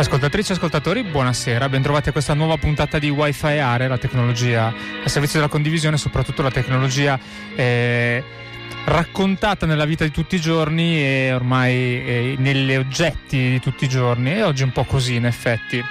Ascoltatrici e ascoltatori, buonasera, bentrovati a questa nuova puntata di Wi-Fi Area, la tecnologia a servizio della condivisione, soprattutto la tecnologia eh, raccontata nella vita di tutti i giorni e ormai eh, negli oggetti di tutti i giorni e oggi un po' così in effetti.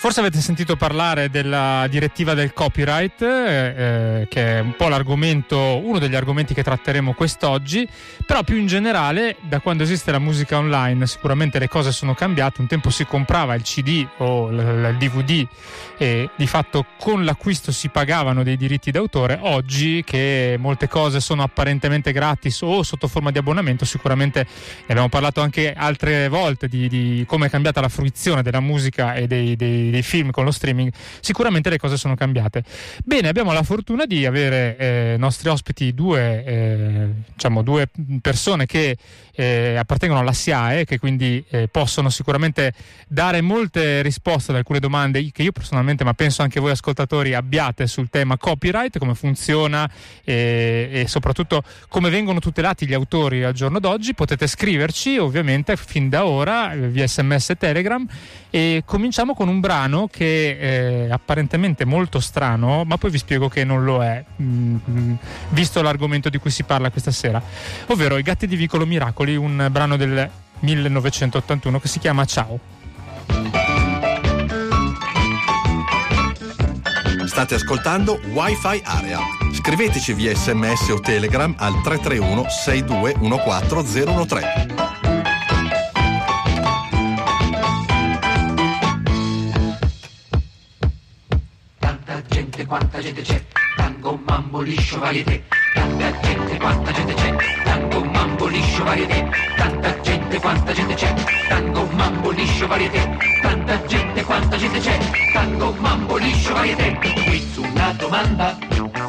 Forse avete sentito parlare della direttiva del copyright, eh, che è un po' l'argomento, uno degli argomenti che tratteremo quest'oggi, però più in generale, da quando esiste la musica online, sicuramente le cose sono cambiate. Un tempo si comprava il CD o il DVD e di fatto con l'acquisto si pagavano dei diritti d'autore. Oggi, che molte cose sono apparentemente gratis o sotto forma di abbonamento, sicuramente ne abbiamo parlato anche altre volte di, di come è cambiata la fruizione della musica e dei, dei dei, film con lo streaming, sicuramente le cose sono cambiate. Bene, abbiamo la fortuna di avere eh, nostri ospiti due, eh, diciamo, due persone che eh, appartengono alla SIAE, che quindi eh, possono sicuramente dare molte risposte ad alcune domande che io personalmente, ma penso anche voi ascoltatori, abbiate sul tema copyright, come funziona e, e soprattutto come vengono tutelati gli autori al giorno d'oggi. Potete scriverci ovviamente fin da ora via sms e telegram e cominciamo con un brano che è apparentemente molto strano, ma poi vi spiego che non lo è, mm, visto l'argomento di cui si parla questa sera, ovvero I gatti di Vicolo Miracoli, un brano del 1981 che si chiama Ciao. State ascoltando Wi-Fi Area. Scriveteci via sms o telegram al 331 6214013. Quanta gente c'è, tango, mambo, liscio, varietà. Tanta gente, quanta gente c'è, tango, mambo, liscio, varietà. Tanta gente, quanta gente c'è, tango, mambo, liscio, varietà. Tanta gente, quanta gente c'è, tango, mambo, liscio, varietà. Qui su una domanda,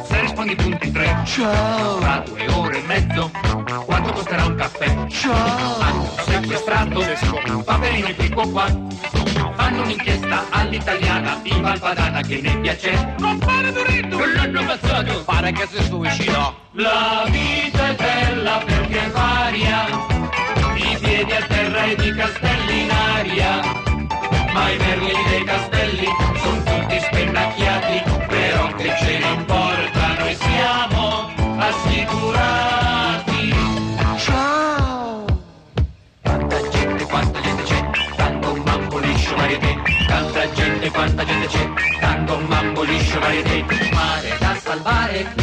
se rispondi punti tre. Ciao! Tra due ore e mezzo, quanto costerà un caffè? Ciao! Hanno sequestrato, Paperino e Picco qua fanno un'inchiesta all'italiana di Valpadana che ne piace compare Duretto non l'hanno ammazzato pare che si suicida la vita è bella perché varia. I piedi a terra e i castelli in aria. Ma i merli dei castelli sono tutti spennacchiati. Però che ce ne importa noi siamo assicurati. Ciao! Quanta gente quanta gente c'è? Tanta gente, quanta gente c'è, tango, mambo, liscio, varietà, mare da salvare,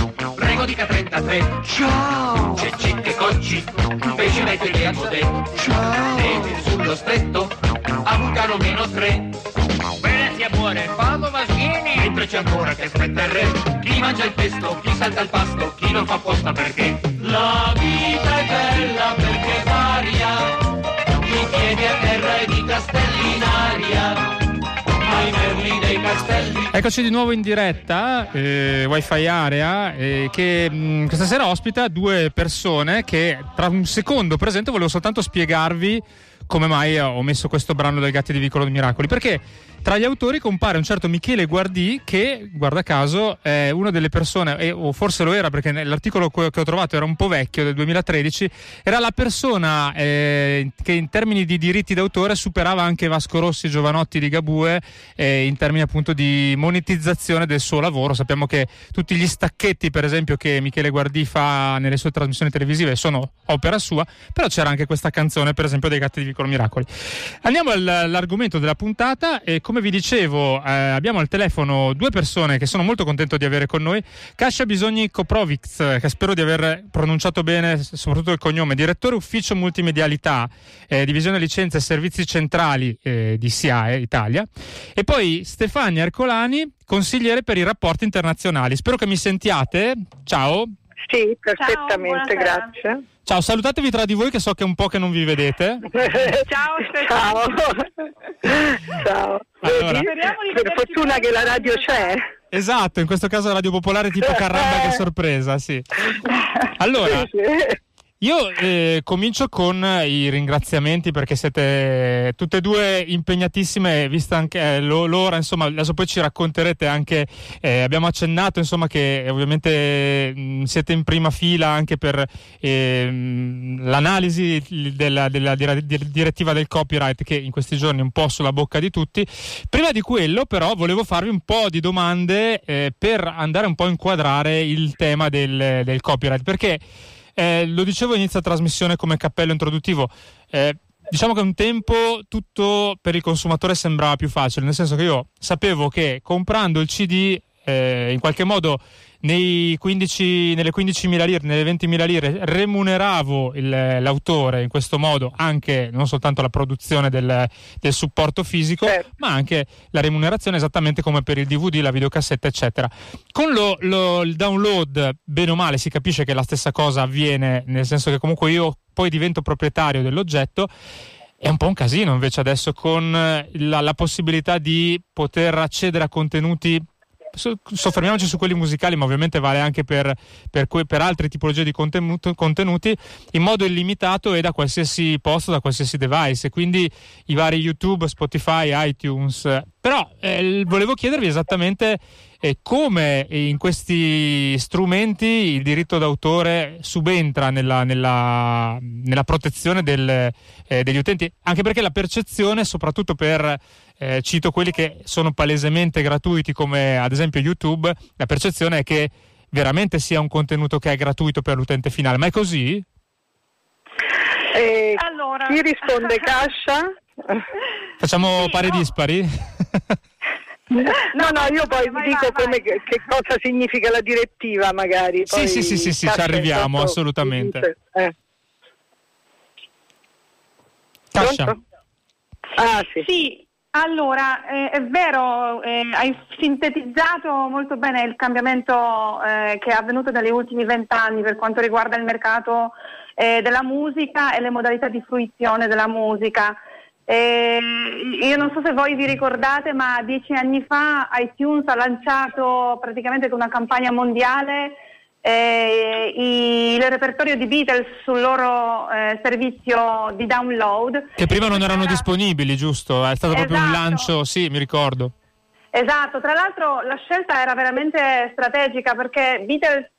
prego dica 33. Ciao! C'è cicche, cocci, pesci, metri e amode. Ciao! Neve sullo stretto, a vulcano meno 3. Bene, sia Padova svieni. Mentre c'è ancora che aspetta il re, chi mangia il pesto, chi salta il pasto, chi non fa posta perché. La Eccoci di nuovo in diretta, eh, Wi-Fi Area, eh, che mh, mm, questa sera ospita due persone che tra un secondo presente volevo soltanto spiegarvi come mai ho messo questo brano del Gatti di Vicolo dei Miracoli. Perché tra gli autori compare un certo Michele Guardì che, guarda caso, è una delle persone, eh, o forse lo era perché l'articolo che ho trovato era un po' vecchio, del 2013, era la persona eh, che in termini di diritti d'autore superava anche Vasco Rossi Giovanotti di Gabue eh, in termini appunto di monetizzazione del suo lavoro. Sappiamo che tutti gli stacchetti, per esempio, che Michele Guardì fa nelle sue trasmissioni televisive sono opera sua, però c'era anche questa canzone, per esempio, dei Gatti di Vicolo Miracoli. Andiamo all'argomento della puntata e come vi dicevo, eh, abbiamo al telefono due persone che sono molto contento di avere con noi. Kasia Bisogni Koprovic, che spero di aver pronunciato bene, soprattutto il cognome, direttore ufficio multimedialità, eh, divisione licenze e servizi centrali eh, di SIAE Italia. E poi Stefania Ercolani, consigliere per i rapporti internazionali. Spero che mi sentiate. Ciao. Sì, perfettamente, Ciao, grazie. Ciao, salutatevi tra di voi che so che è un po' che non vi vedete. Ciao, Ciao. Ciao. Allora. Per fortuna che la radio c'è. Esatto, in questo caso Radio Popolare tipo Carrabba che sorpresa, sì. Allora, Sì, sì. Io eh, comincio con i ringraziamenti perché siete tutte e due impegnatissime, vista anche eh, lo- l'ora, insomma, adesso poi ci racconterete anche, eh, abbiamo accennato insomma che eh, ovviamente mh, siete in prima fila anche per ehm, l'analisi della, della dire- dire- direttiva del copyright che in questi giorni è un po' sulla bocca di tutti. Prima di quello però volevo farvi un po' di domande eh, per andare un po' a inquadrare il tema del, del copyright perché eh, lo dicevo inizio trasmissione come cappello introduttivo. eh, diciamo che un tempo tutto per il consumatore sembrava più facile, nel senso che io sapevo che comprando il CD eh, in qualche modo nei 15, nelle 15.000 lire, nelle 20.000 lire remuneravo il- l'autore in questo modo anche non soltanto la produzione del, del supporto fisico, Certo. ma anche la remunerazione esattamente come per il DVD, la videocassetta, eccetera. Con lo- lo- il download, bene o male, si capisce che la stessa cosa avviene, nel senso che comunque io poi divento proprietario dell'oggetto. È un po' un casino invece adesso con la, la possibilità di poter accedere a contenuti. So- Soffermiamoci su quelli musicali, ma ovviamente vale anche per, per, que- per altre tipologie di contenuti in modo illimitato e da qualsiasi posto, da qualsiasi device. Quindi i vari YouTube, Spotify, iTunes. Però eh, volevo chiedervi esattamente eh, come in questi strumenti il diritto d'autore subentra nella, nella- nella protezione del- eh, degli utenti, anche perché la percezione, soprattutto per, eh, cito quelli che sono palesemente gratuiti come ad esempio YouTube, la percezione è che veramente sia un contenuto che è gratuito per l'utente finale, ma è così? Eh, Allora. chi risponde Cascia? Facciamo Sì, pari no. dispari? No, no, io poi vai, vi dico vai, come- vai. che cosa significa la direttiva magari. Sì, poi sì, sì, sì, sì, ci arriviamo, intanto assolutamente. eh. Ah, sì. Sì, allora eh, è vero, eh, hai sintetizzato molto bene il cambiamento eh, che è avvenuto negli ultimi vent'anni per quanto riguarda il mercato eh, della musica e le modalità di fruizione della musica. Eh, io non so se voi vi ricordate, ma dieci anni fa iTunes ha lanciato praticamente con una campagna mondiale eh, i- il repertorio di Beatles sul loro eh, servizio di download. Che prima non erano Era- disponibili, giusto? È stato proprio un Esatto. lancio, sì, mi ricordo. Esatto, tra l'altro la scelta era veramente strategica perché Beatles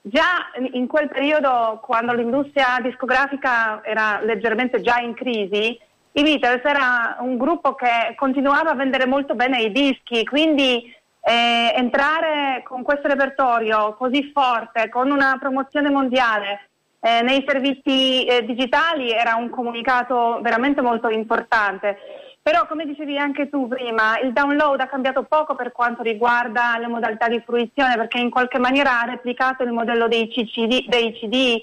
già in quel periodo, quando l'industria discografica era leggermente già in crisi, i Beatles era un gruppo che continuava a vendere molto bene i dischi, quindi eh, entrare con questo repertorio così forte, con una promozione mondiale eh, nei servizi eh, digitali era un comunicato veramente molto importante. Però come dicevi anche tu prima, il download ha cambiato poco per quanto riguarda le modalità di fruizione perché in qualche maniera ha replicato il modello dei, CCD, dei CD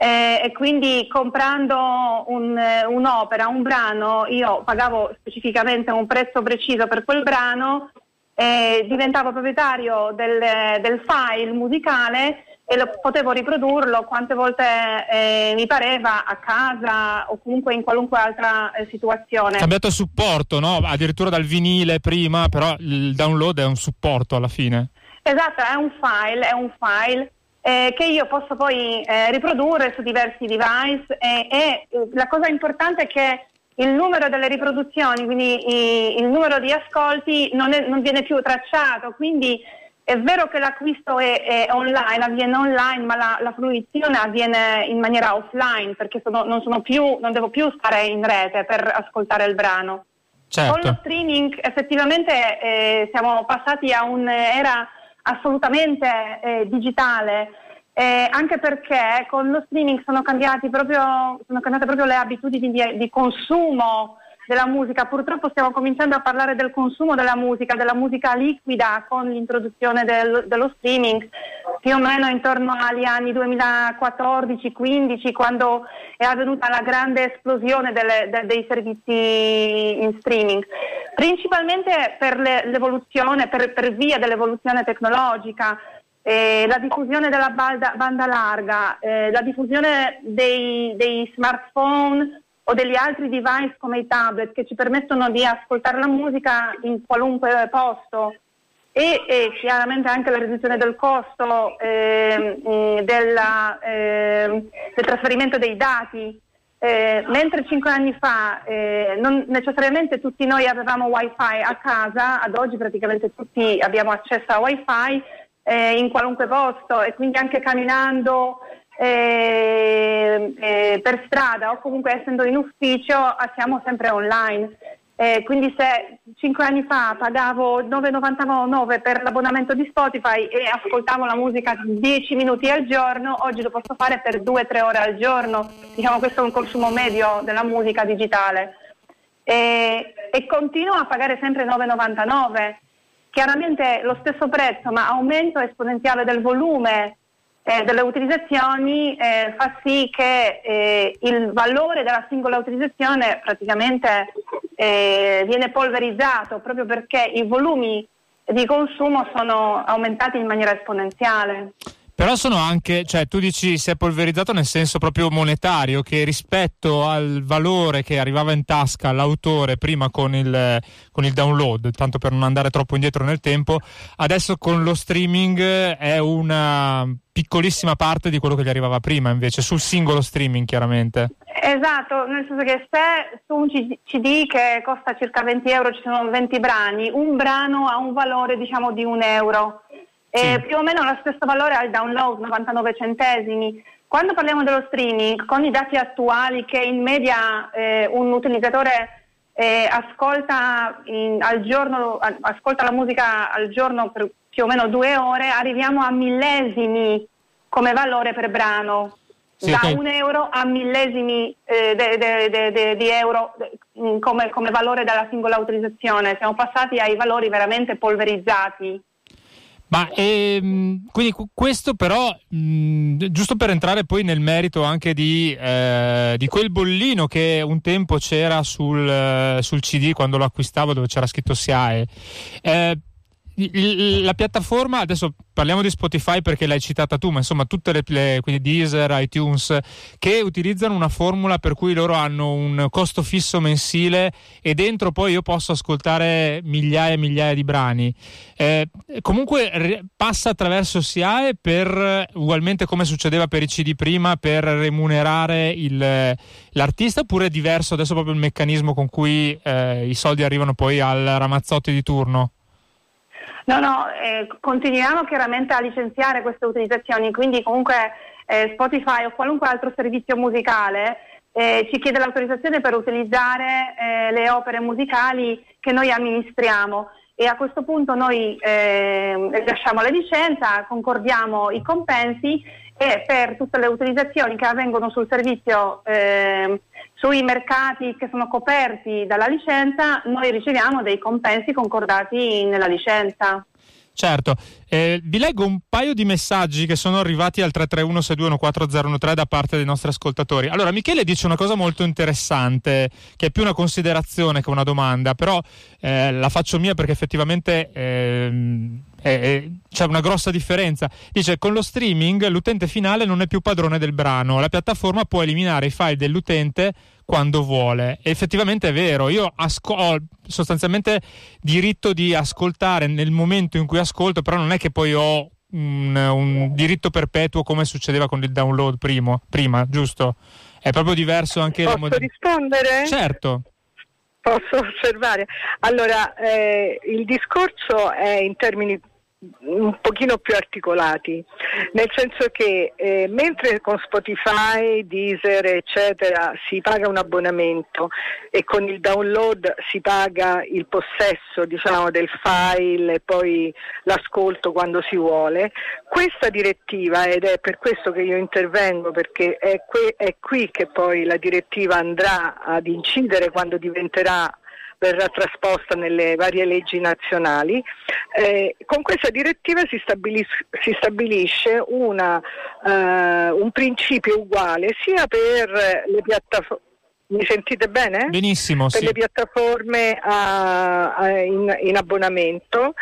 eh, e quindi comprando un, eh, un'opera, un brano, io pagavo specificamente un prezzo preciso per quel brano, eh, diventavo proprietario del, del file musicale e lo, potevo riprodurlo quante volte eh, mi pareva a casa o comunque in qualunque altra eh, situazione. Cambiato supporto, no? Addirittura dal vinile prima, però il download è un supporto alla fine. Esatto, è un file, è un file eh, che io posso poi eh, riprodurre su diversi device e, e, eh, la cosa importante è che il numero delle riproduzioni, quindi i- il numero di ascolti non, è- non viene più tracciato, quindi è vero che l'acquisto è, è online, avviene online, ma la, la fruizione avviene in maniera offline perché sono- non, sono più, non devo più stare in rete per ascoltare il brano. Con lo Certo. streaming effettivamente eh, siamo passati a un'era assolutamente eh, digitale, eh, anche perché con lo streaming sono, proprio, sono cambiate proprio le abitudini di, di consumo della musica. Purtroppo stiamo cominciando a parlare del consumo della musica, della musica liquida con l'introduzione del- dello streaming più o meno intorno agli anni 2014-15 quando è avvenuta la grande esplosione delle- de- dei servizi in streaming, principalmente per le- l'evoluzione, per, per via dell'evoluzione tecnologica. eh, la diffusione della banda, banda larga, eh, la diffusione dei, dei smartphone o degli altri device come i tablet che ci permettono di ascoltare la musica in qualunque posto e, e chiaramente anche la riduzione del costo eh, della, eh, del trasferimento dei dati. Eh, mentre cinque anni fa eh, non necessariamente tutti noi avevamo wifi a casa, ad oggi praticamente tutti abbiamo accesso a wifi eh, in qualunque posto e quindi anche camminando eh, eh, per strada o comunque essendo in ufficio siamo sempre online. Eh, quindi se cinque anni fa pagavo 9,99 per l'abbonamento di Spotify e ascoltavo la musica 10 minuti al giorno, oggi lo posso fare per 2-3 ore al giorno. Diciamo questo è un consumo medio della musica digitale. E, e continuo a pagare sempre 9,99. Chiaramente lo stesso prezzo, ma aumento esponenziale del volume eh, delle utilizzazioni eh, fa sì che eh, il valore della singola utilizzazione praticamente eh, viene polverizzato proprio perché i volumi di consumo sono aumentati in maniera esponenziale. Però sono anche, cioè tu dici si è polverizzato nel senso proprio monetario, che rispetto al valore che arrivava in tasca all'autore prima con il, con il download, tanto per non andare troppo indietro nel tempo, adesso con lo streaming è una piccolissima parte di quello che gli arrivava prima invece, sul singolo streaming chiaramente. Esatto, nel senso che se su un CD che costa circa 20 euro ci sono 20 brani, un brano ha un valore diciamo di un euro sì. più o meno lo stesso valore al download, 99 centesimi. Quando parliamo dello streaming, con i dati attuali che in media eh, un utilizzatore eh, ascolta, in, giorno, ascolta, la musica al giorno per più o meno due ore, arriviamo a millesimi come valore per brano. Sì, da okay. un euro a millesimi eh, de, de, de, di euro come, come valore della singola utilizzazione. Siamo passati ai valori veramente polverizzati. Ma ehm, quindi questo però, mh, giusto per entrare poi nel merito anche di, eh, di quel bollino che un tempo c'era sul, sul, CD quando lo acquistavo dove c'era scritto SIAE, eh, la piattaforma, adesso parliamo di Spotify perché l'hai citata tu, ma insomma tutte le, le quindi Deezer, iTunes, che utilizzano una formula per cui loro hanno un costo fisso mensile e dentro poi io posso ascoltare migliaia e migliaia di brani. Eh, comunque re, passa attraverso SIAE per, ugualmente come succedeva per i CD prima, per remunerare il, l'artista oppure è diverso adesso proprio il meccanismo con cui eh, i soldi arrivano poi al ramazzotti di turno? No, no, eh, continuiamo chiaramente a licenziare queste utilizzazioni, quindi comunque eh, Spotify o qualunque altro servizio musicale eh, ci chiede l'autorizzazione per utilizzare eh, le opere musicali che noi amministriamo. E a questo punto noi eh, lasciamo la licenza, concordiamo i compensi e per tutte le utilizzazioni che avvengono sul servizio eh, sui mercati che sono coperti dalla licenza, noi riceviamo dei compensi concordati nella licenza. Certo, eh, vi leggo un paio di messaggi che sono arrivati al 331-621-4013 da parte dei nostri ascoltatori. Allora, Michele dice una cosa molto interessante, che è più una considerazione che una domanda, però eh, la faccio mia perché effettivamente eh, c'è una grossa differenza. Dice, con lo streaming l'utente finale non è più padrone del brano, la piattaforma può eliminare i file dell'utente quando vuole. E effettivamente è vero, io asco- ho sostanzialmente diritto di ascoltare nel momento in cui ascolto, però non è che poi ho un, un diritto perpetuo come succedeva con il download primo, prima, giusto? È proprio diverso anche Posso la mod- rispondere? Certo. Posso osservare? Allora, eh, il discorso è in termini un pochino più articolati, nel senso che eh, mentre con Spotify, Deezer eccetera si paga un abbonamento e con il download si paga il possesso diciamo, del file e poi l'ascolto quando si vuole, questa direttiva ed è per questo che io intervengo perché è, que- è qui che poi la direttiva andrà ad incidere quando diventerà verrà trasposta nelle varie leggi nazionali. Eh, con questa direttiva si, stabilis- si stabilisce una, eh, un principio uguale sia per le piattaforme mi sentite bene? Benissimo. Per sì. le piattaforme a, in, in, abbonamento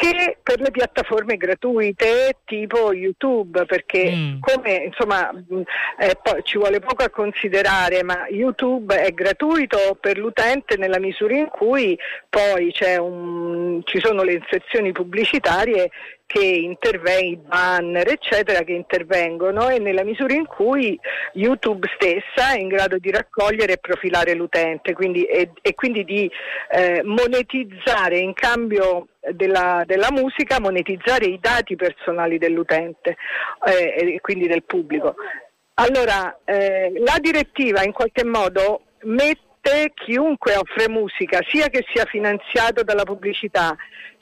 che per le piattaforme gratuite tipo YouTube, perché Mm. come insomma mh, eh, po- ci vuole poco a considerare, ma YouTube è gratuito per l'utente nella misura in cui poi c'è un- ci sono le inserzioni pubblicitarie che intervengono, i banner eccetera che intervengono e nella misura in cui YouTube stessa è in grado di raccogliere e profilare l'utente quindi, e, e quindi di eh, monetizzare in cambio della, della musica, monetizzare i dati personali dell'utente eh, e quindi del pubblico. Allora, eh, la direttiva in qualche modo mette chiunque offre musica, sia che sia finanziato dalla pubblicità,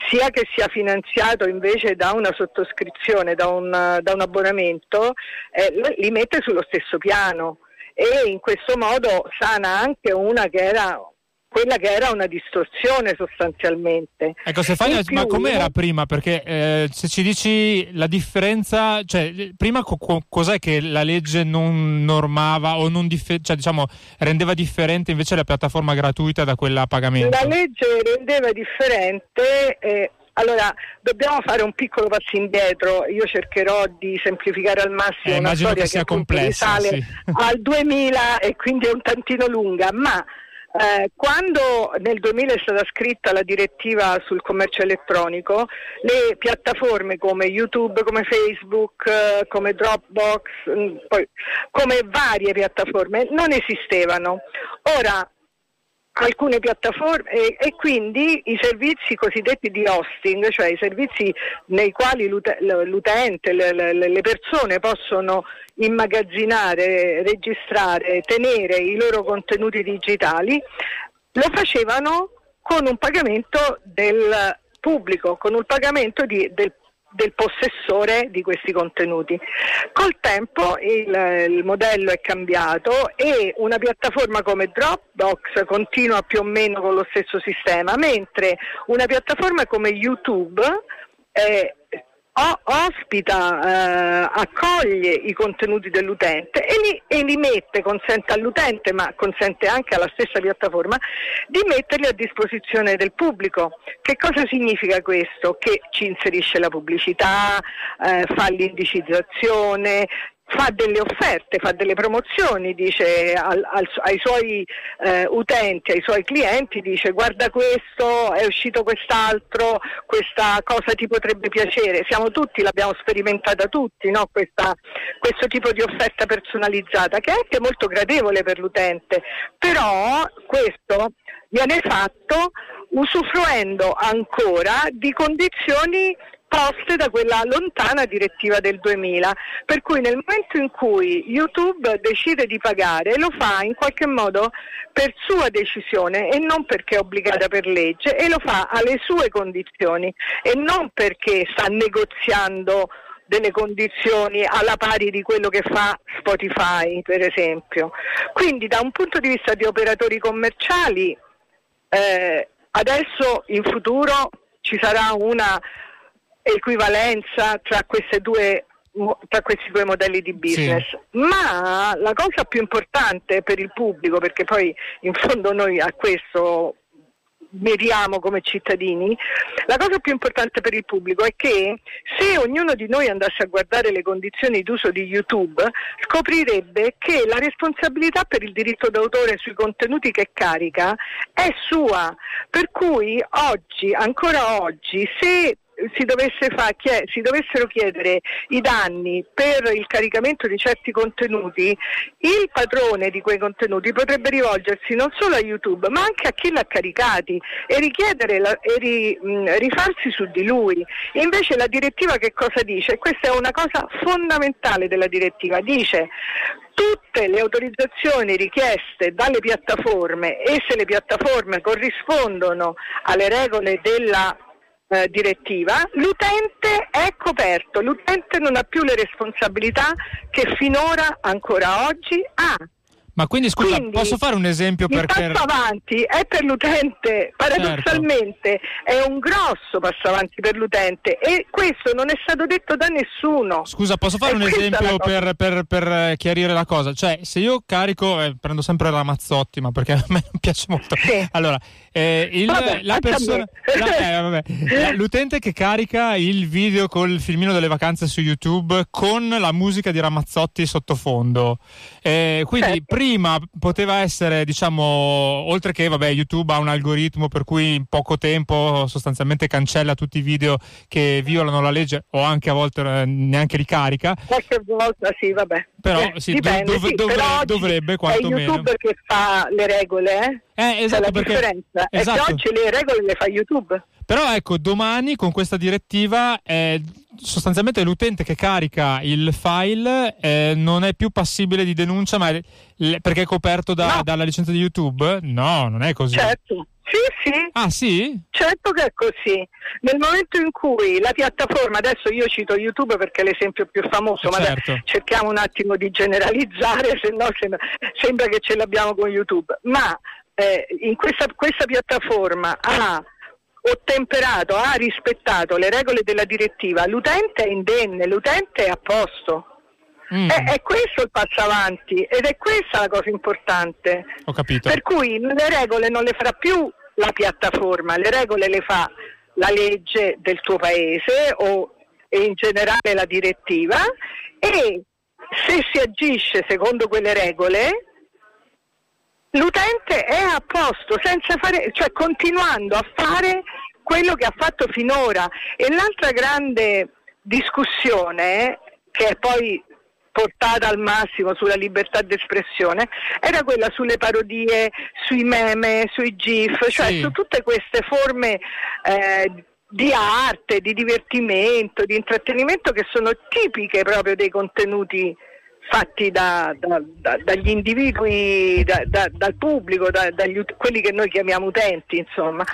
sia che sia finanziato invece da una sottoscrizione, da un, da un abbonamento, eh, li mette sullo stesso piano. E in questo modo sana anche una che era quella che era una distorsione sostanzialmente. Ecco Stefania, più- ma com'era prima? Perché eh, se ci dici la differenza, cioè prima co- co- cos'è che la legge non normava o non dif- cioè, diciamo, rendeva differente invece la piattaforma gratuita da quella a pagamento? La legge rendeva differente. eh, allora, dobbiamo fare un piccolo passo indietro. Io cercherò di semplificare al massimo Eh, una storia che sia appunto complessa, risale sì. al 2000 e quindi è un tantino lunga, ma eh, quando nel 2000 è stata scritta la direttiva sul commercio elettronico, le piattaforme come YouTube, come Facebook, eh, come Dropbox, mm, come varie piattaforme non esistevano. Ora, alcune piattaforme e, e quindi i servizi cosiddetti di hosting, cioè i servizi nei quali l'ute- l'utente, le, le- le persone possono immagazzinare, registrare, tenere i loro contenuti digitali, lo facevano con un pagamento del pubblico, con un pagamento di- del del possessore di questi contenuti. Col tempo il, il modello è cambiato e una piattaforma come Dropbox continua più o meno con lo stesso sistema, mentre una piattaforma come YouTube eh, ospita, eh, accoglie i contenuti dell'utente e li, e li mette, consente all'utente, ma consente anche alla stessa piattaforma, di metterli a disposizione del pubblico. Che cosa significa questo? Che ci inserisce la pubblicità, eh, fa l'indicizzazione, fa delle offerte, fa delle promozioni, dice al- al- ai suoi eh, utenti, ai suoi clienti, dice guarda questo, è uscito quest'altro, questa cosa ti potrebbe piacere. Siamo tutti, l'abbiamo sperimentata tutti, no? Questa- questo tipo di offerta personalizzata che è anche molto gradevole per l'utente, però questo viene fatto usufruendo ancora di condizioni poste da quella lontana direttiva del 2000, per cui nel momento in cui YouTube decide di pagare lo fa in qualche modo per sua decisione e non perché è obbligata per legge e lo fa alle sue condizioni e non perché sta negoziando delle condizioni alla pari di quello che fa Spotify, per esempio. Quindi da un punto di vista di operatori commerciali eh, adesso in futuro ci sarà una equivalenza tra, queste due, tra questi due modelli di business. Ma la cosa più importante per il pubblico, perché poi in fondo noi a questo miriamo come cittadini, la cosa più importante per il pubblico è che se ognuno di noi andasse a guardare le condizioni d'uso di YouTube, scoprirebbe che la responsabilità per il diritto d'autore sui contenuti che carica è sua. Per cui oggi, ancora oggi, se si, dovesse fa- chie- si dovessero chiedere i danni per il caricamento di certi contenuti, il padrone di quei contenuti potrebbe rivolgersi non solo a YouTube ma anche a chi l'ha caricati e richiedere la- e ri- mh, rifarsi su di lui. Invece la direttiva che cosa dice? Questa è una cosa fondamentale della direttiva, dice tutte le autorizzazioni richieste dalle piattaforme e se le piattaforme corrispondono alle regole della eh, direttiva, l'utente è coperto, l'utente non ha più le responsabilità che finora, ancora oggi, ha. Ma quindi scusa, Quindi, posso fare un esempio Il perché... passo avanti è per l'utente, paradossalmente è un grosso passo avanti per l'utente e questo non è stato detto da nessuno. Scusa, posso fare E un è esempio la per, per- per, eh, chiarire la cosa? Cioè, se io carico, eh, prendo sempre Ramazzotti, ma perché a me non piace molto. Sì. Allora, eh, il- Vabbè, la persona, la- eh. La- l'utente che carica il video col filmino delle vacanze su YouTube con la musica di Ramazzotti sottofondo. Eh, quindi Certo. prima poteva essere, diciamo, oltre che vabbè, YouTube ha un algoritmo per cui in poco tempo sostanzialmente cancella tutti i video che violano la legge o anche a volte eh, neanche li carica. Qualche volta sì, vabbè. Però, Eh, sì, dipende, dov- sì, dovre- però dovrebbe, È quantomeno. YouTube che fa le regole, eh? Eh, esatto, la perché differenza è esatto. che oggi le regole le fa YouTube. Però ecco, domani con questa direttiva eh, sostanzialmente l'utente che carica il file eh, non è più passibile di denuncia ma è- l- perché è coperto da- No. dalla licenza di YouTube? No, non è così. Certo. Sì, sì. Ah sì? Certo che è così. Nel momento in cui la piattaforma, adesso io cito YouTube perché è l'esempio più famoso, ma Certo. dai, cerchiamo un attimo di generalizzare, se no sembra, sembra che ce l'abbiamo con YouTube. Ma eh, in questa, questa piattaforma ha ottemperato, ha rispettato le regole della direttiva, l'utente è indenne, l'utente è a posto. Mm, È, è questo il passo avanti ed è questa la cosa importante. ho capito. Per cui le regole non le farà più la piattaforma, le regole le fa la legge del tuo paese o in generale la direttiva e se si agisce secondo quelle regole l'utente è a posto, senza fare, cioè continuando a fare quello che ha fatto finora. E l'altra grande discussione, che è poi portata al massimo sulla libertà d'espressione, era quella sulle parodie, sui meme, sui GIF, cioè Sì. su tutte queste forme eh, di arte, di divertimento, di intrattenimento che sono tipiche proprio dei contenuti fatti da- da- da- dagli individui, da- da- dal pubblico, da- dagli quelli che noi chiamiamo utenti, insomma.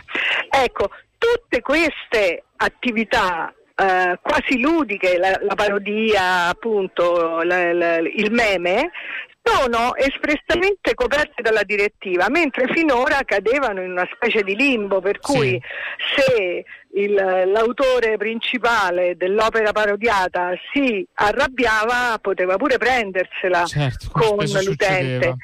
Ecco, tutte queste attività eh, quasi ludiche, la, la parodia, appunto, la- la- il meme, sono espressamente coperte dalla direttiva, mentre finora cadevano in una specie di limbo, per cui se il- l'autore principale dell'opera parodiata si arrabbiava poteva pure prendersela Certo, con l'utente succedeva.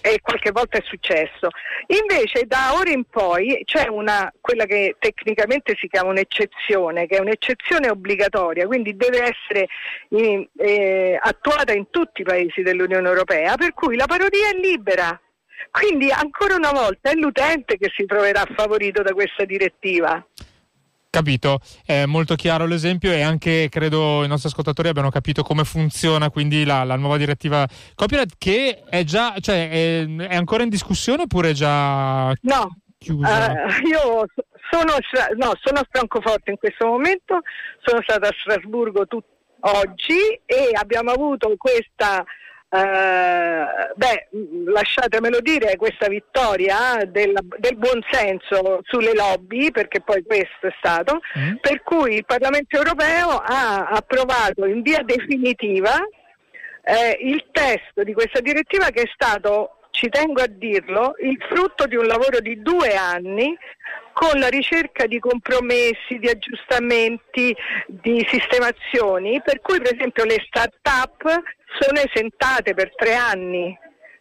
E qualche volta è successo. Invece da ora in poi c'è una, quella che tecnicamente si chiama un'eccezione, che è un'eccezione obbligatoria, quindi deve essere eh, eh, attuata in tutti i paesi dell'Unione Europea, per cui la parodia è libera. Quindi ancora una volta è l'utente che si troverà favorito da questa direttiva. Capito, è molto chiaro l'esempio e anche credo i nostri ascoltatori abbiano capito come funziona quindi la, la nuova direttiva copyright che è già, cioè è, è ancora in discussione oppure è già No, chiusa? Eh, io sono, no, sono a Francoforte in questo momento, sono stata a Strasburgo tut- oggi e abbiamo avuto questa, eh, beh, lasciatemelo dire, questa vittoria del, del buonsenso sulle lobby, perché poi questo è stato, Mm. per cui il Parlamento europeo ha approvato in via definitiva eh, il testo di questa direttiva che è stato, ci tengo a dirlo, il frutto di un lavoro di due anni con la ricerca di compromessi, di aggiustamenti, di sistemazioni, per cui per esempio le start-up sono esentate per tre anni,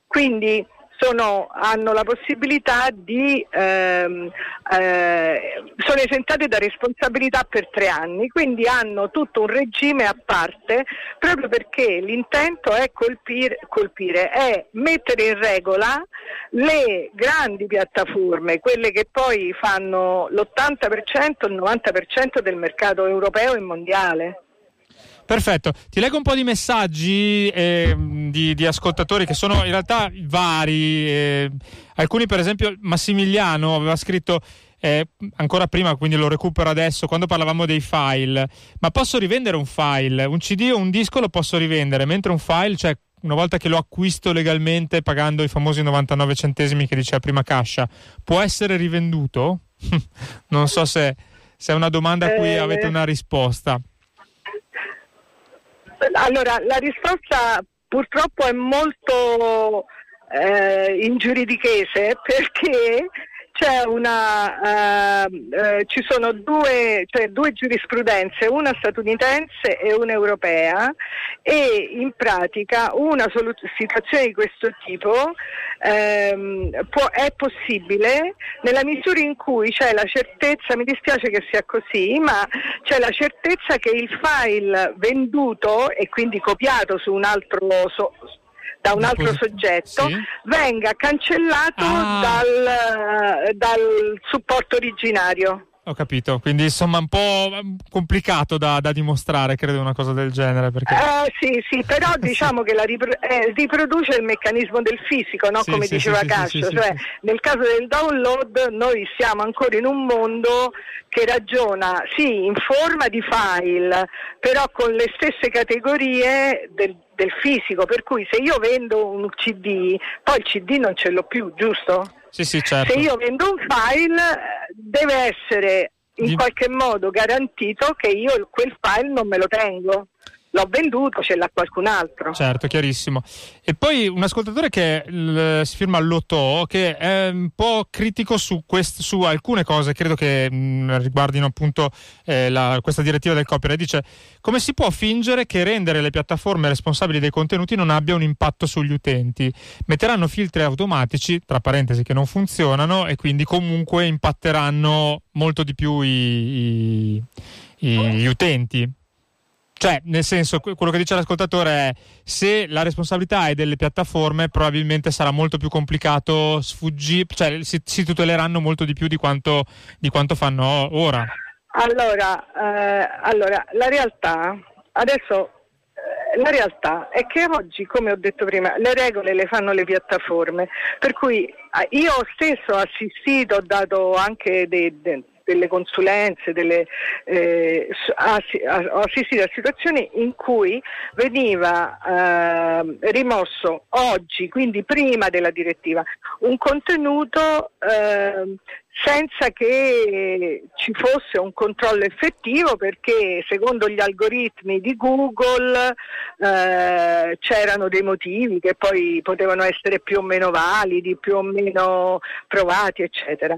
quindi sono- hanno la possibilità di ehm, eh, sono esentate da responsabilità per tre anni, quindi hanno tutto un regime a parte proprio perché l'intento è colpire, colpire è mettere in regola le grandi piattaforme, quelle che poi fanno l'80%, il 90% del mercato europeo e mondiale. Perfetto, ti leggo un po' di messaggi eh, di, di ascoltatori che sono in realtà vari. eh, alcuni, per esempio, Massimiliano aveva scritto eh, ancora prima, quindi lo recupero adesso, quando parlavamo dei file. Ma posso rivendere un file? Un CD o un disco lo posso rivendere, mentre un file, cioè una volta che lo acquisto legalmente pagando i famosi 99 centesimi che diceva prima Cascia, può essere rivenduto? non so se, se è una domanda a cui Eh, avete una risposta. Allora, la risposta purtroppo è molto eh, in giuridichese perché una, uh, uh, ci sono due, cioè due, giurisprudenze, una statunitense e una europea e in pratica una solut- situazione di questo tipo um, può, è possibile nella misura in cui c'è la certezza, mi dispiace che sia così, ma c'è la certezza che il file venduto e quindi copiato su un altro so- da un altro soggetto sì. venga cancellato ah. dal, dal supporto originario. Ho capito, quindi insomma un po' complicato da, da dimostrare, credo, una cosa del genere. Perché... Eh, sì, sì, però diciamo che la ripro- eh, riproduce il meccanismo del fisico, no? sì, come sì, diceva sì, Cascio, cioè nel caso del download noi siamo ancora in un mondo che ragiona, sì, in forma di file, però con le stesse categorie del, del fisico, per cui se io vendo un CD, poi il CD non ce l'ho più, giusto? Sì, sì, certo. Se io vendo un file deve essere in qualche modo garantito che io quel file non me lo tengo l'ho venduto, ce l'ha qualcun altro. Certo, chiarissimo. E poi un ascoltatore che l- si firma Lotto, che è un po' critico su, quest- su alcune cose, credo che mh, riguardino appunto eh, la, questa direttiva del copyright, dice come si può fingere che rendere le piattaforme responsabili dei contenuti non abbia un impatto sugli utenti? Metteranno filtri automatici, tra parentesi, che non funzionano e quindi comunque impatteranno molto di più i, i, gli utenti. Cioè, nel senso, quello che dice l'ascoltatore è se la responsabilità è delle piattaforme, probabilmente sarà molto più complicato sfuggire, cioè si, si, tuteleranno molto di più di quanto, di quanto fanno ora. Allora, eh, allora, la realtà, adesso eh, la realtà è che oggi, come ho detto prima, le regole le fanno le piattaforme, per cui eh, io stesso ho assistito, ho dato anche dei, dei delle consulenze, delle, eh, ho assistito a situazioni in cui veniva eh, rimosso oggi, quindi prima della direttiva, un contenuto eh, senza che ci fosse un controllo effettivo perché secondo gli algoritmi di Google eh, c'erano dei motivi che poi potevano essere più o meno validi, più o meno provati, eccetera.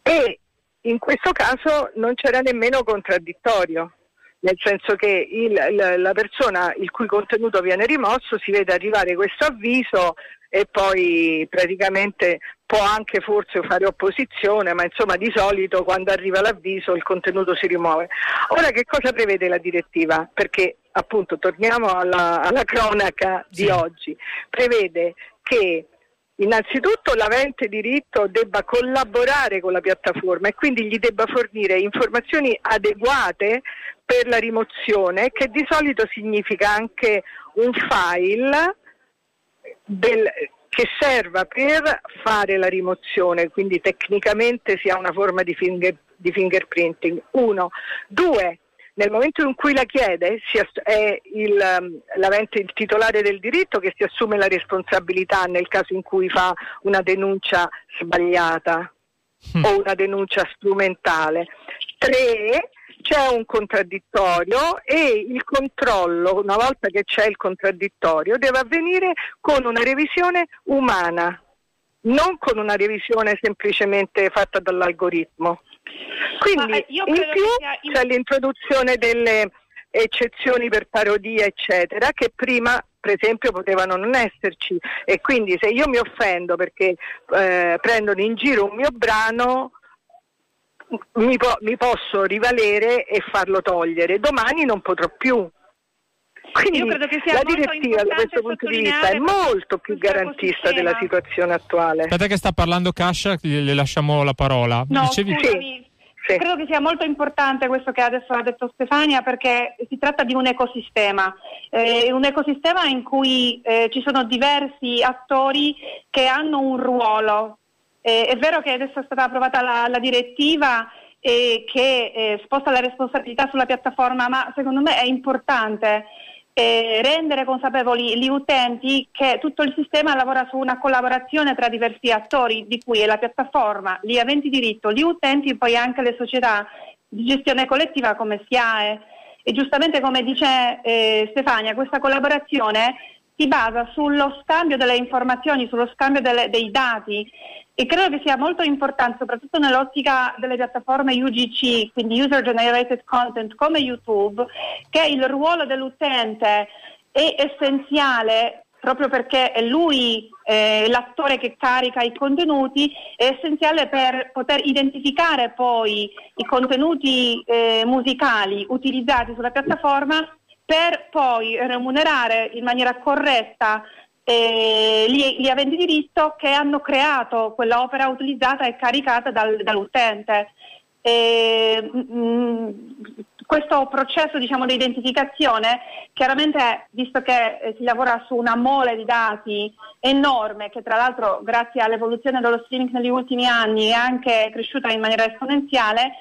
E in questo caso non c'era nemmeno contraddittorio, nel senso che il, la, persona il cui contenuto viene rimosso si vede arrivare questo avviso e poi praticamente può anche forse fare opposizione, ma insomma di solito quando arriva l'avviso il contenuto si rimuove. Ora che cosa prevede la direttiva? Perché appunto torniamo alla, alla cronaca di sì. oggi, prevede che innanzitutto l'avente diritto debba collaborare con la piattaforma e quindi gli debba fornire informazioni adeguate per la rimozione, che di solito significa anche un file del, che serva per fare la rimozione, quindi tecnicamente sia una forma di, finger, di fingerprinting. Uno. Due, nel momento in cui la chiede è il, um, l'avente il titolare del diritto che si assume la responsabilità nel caso in cui fa una denuncia sbagliata mm. o una denuncia strumentale. Tre, c'è un contraddittorio e il controllo, una volta che c'è il contraddittorio, deve avvenire con una revisione umana, non con una revisione semplicemente fatta dall'algoritmo. Quindi eh, in più c'è l'introduzione delle eccezioni per parodia, eccetera, che prima per esempio potevano non esserci e quindi se io mi offendo perché eh, prendono in giro un mio brano mi, po- mi, posso rivalere e farlo togliere, domani non potrò più. Quindi la direttiva da questo punto di vista è molto più garantista della situazione attuale. Aspetta che sta parlando Cascia, le lasciamo la parola. No, Dicevi... Sì. Sì. Credo che sia molto importante questo che adesso ha detto Stefania perché si tratta di un ecosistema, eh, un ecosistema in cui eh, ci sono diversi attori che hanno un ruolo. Eh, è vero che adesso è stata approvata la, la direttiva che eh, sposta la responsabilità sulla piattaforma, ma secondo me è importante eh, rendere consapevoli gli utenti che tutto il sistema lavora su una collaborazione tra diversi attori, di cui è la piattaforma, gli aventi diritto, gli utenti e poi anche le società di gestione collettiva come SIAE. E giustamente come dice eh, Stefania, questa collaborazione si basa sullo scambio delle informazioni, sullo scambio delle, dei dati e credo che sia molto importante, soprattutto nell'ottica delle piattaforme UGC, quindi User Generated Content come YouTube, che il ruolo dell'utente è essenziale proprio perché è lui eh, l'attore che carica i contenuti, è essenziale per poter identificare poi i contenuti eh, musicali utilizzati sulla piattaforma per poi remunerare in maniera corretta eh, gli, gli, aventi diritto che hanno creato quell'opera utilizzata e caricata dal, dall'utente. E, mh, mm, questo processo diciamo, di identificazione, chiaramente visto che eh, si lavora su una mole di dati enorme, che tra l'altro grazie all'evoluzione dello streaming negli ultimi anni è anche cresciuta in maniera esponenziale,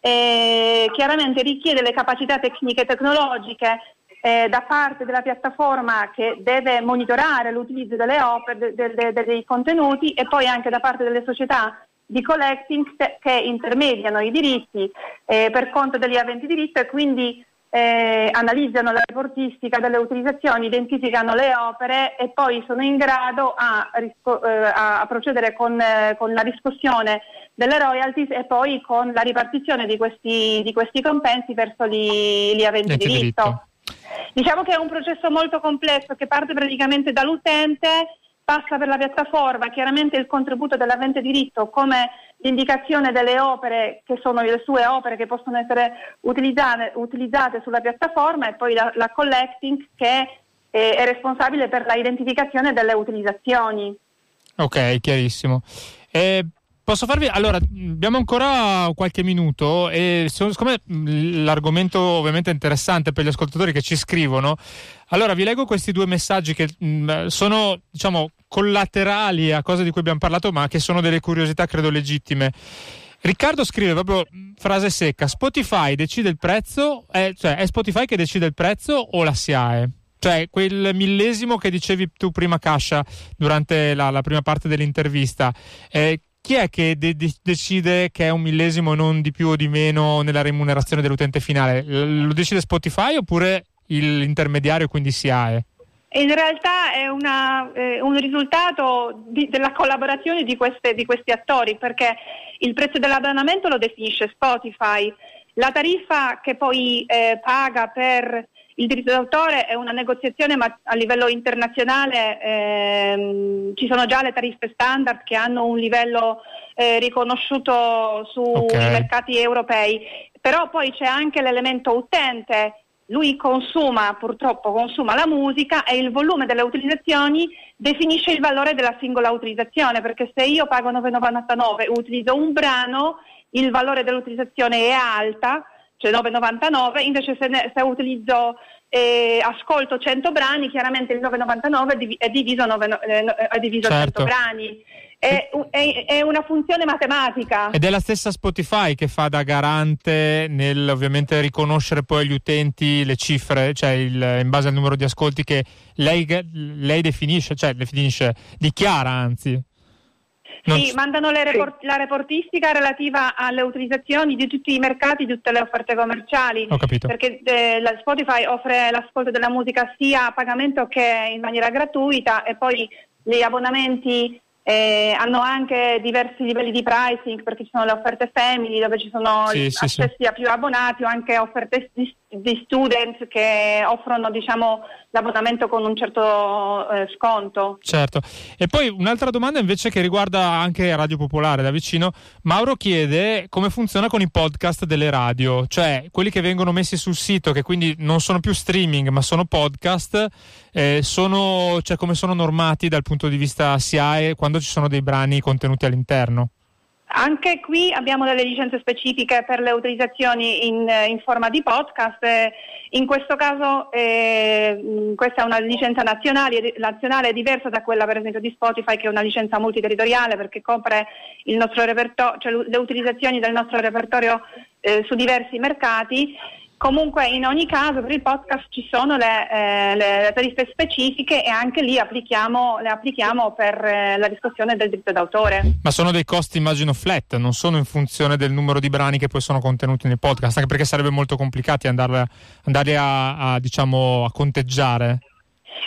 eh, chiaramente richiede le capacità tecniche e tecnologiche eh, da parte della piattaforma che deve monitorare l'utilizzo delle opere, de, de, de, dei contenuti e poi anche da parte delle società di collecting che intermediano i diritti eh, per conto degli aventi diritto e quindi eh, analizzano la reportistica delle utilizzazioni, identificano le opere e poi sono in grado a, risco- eh, a procedere con, eh, con, la riscossione delle royalties e poi con la ripartizione di questi, di questi compensi verso gli, gli aventi diritto. diritto. Diciamo che è un processo molto complesso che parte praticamente dall'utente, passa per la piattaforma, chiaramente il contributo dell'avente diritto come l'indicazione delle opere che sono le sue opere che possono essere utilizzate, utilizzate sulla piattaforma e poi la, la collecting che è, è responsabile per la identificazione delle utilizzazioni. Ok, chiarissimo. Eh, Posso farvi. Allora, abbiamo ancora qualche minuto e siccome l'argomento ovviamente è interessante per gli ascoltatori che ci scrivono, allora vi leggo questi due messaggi che mh, sono, diciamo, collaterali a cose di cui abbiamo parlato, ma che sono delle curiosità, credo, legittime. Riccardo scrive proprio frase secca: Spotify decide il prezzo, è, cioè è Spotify che decide il prezzo o la SIAE? Cioè, quel millesimo che dicevi tu prima, Cascia, durante la, la prima parte dell'intervista, eh, chi è che de- decide che è un millesimo non di più o di meno nella remunerazione dell'utente finale? Lo decide Spotify oppure l'intermediario, quindi SIAE? In realtà è una, eh, un risultato di, della collaborazione di, queste, di, questi attori perché il prezzo dell'abbonamento lo definisce Spotify, la tariffa che poi eh, paga per il diritto d'autore è una negoziazione ma a livello internazionale ehm, ci sono già le tariffe standard che hanno un livello eh, riconosciuto sui okay. mercati europei, però poi c'è anche l'elemento utente, lui consuma purtroppo consuma la musica e il volume delle utilizzazioni definisce il valore della singola utilizzazione, perché se io pago 9,99 e utilizzo un brano, il valore dell'utilizzazione è alta cioè 9,99, invece se, ne, se utilizzo eh, ascolto 100 brani, chiaramente il 9,99 è diviso, 9, eh, è diviso certo. 100 brani. È, è, è, una funzione matematica. Ed è la stessa Spotify che fa da garante nel ovviamente riconoscere poi agli utenti le cifre, cioè il, in base al numero di ascolti che lei, lei definisce, cioè definisce, dichiara anzi. Non... Sì, mandano report- sì. la reportistica relativa alle utilizzazioni di tutti i mercati, di tutte le offerte commerciali. Ho capito. Perché eh, la Spotify offre l'ascolto della musica sia a pagamento che in maniera gratuita e poi gli abbonamenti eh, hanno anche diversi livelli di pricing perché ci sono le offerte family dove ci sono sì, accessi sì, a più abbonati o anche offerte di, di student che offrono diciamo, l'abbonamento con un certo eh, sconto. Certo. E poi un'altra domanda invece che riguarda anche Radio Popolare da vicino. Mauro chiede come funziona con i podcast delle radio, cioè quelli che vengono messi sul sito, che quindi non sono più streaming ma sono podcast, eh, sono, cioè, come sono normati dal punto di vista SIAE quando quando ci sono dei brani contenuti all'interno? Anche qui abbiamo delle licenze specifiche per le utilizzazioni in, in forma di podcast. In questo caso eh, questa è una licenza nazionale, nazionale, diversa da quella per esempio di Spotify che è una licenza multiterritoriale perché copre cioè le utilizzazioni del nostro repertorio eh, su diversi mercati Comunque in ogni caso per il podcast ci sono le, eh, le tariffe specifiche e anche lì applichiamo, le applichiamo per eh, la discussione del diritto d'autore. Ma sono dei costi immagino flat, non sono in funzione del numero di brani che poi sono contenuti nel podcast, anche perché sarebbe molto complicato andarli, andarli a, a, diciamo, a conteggiare.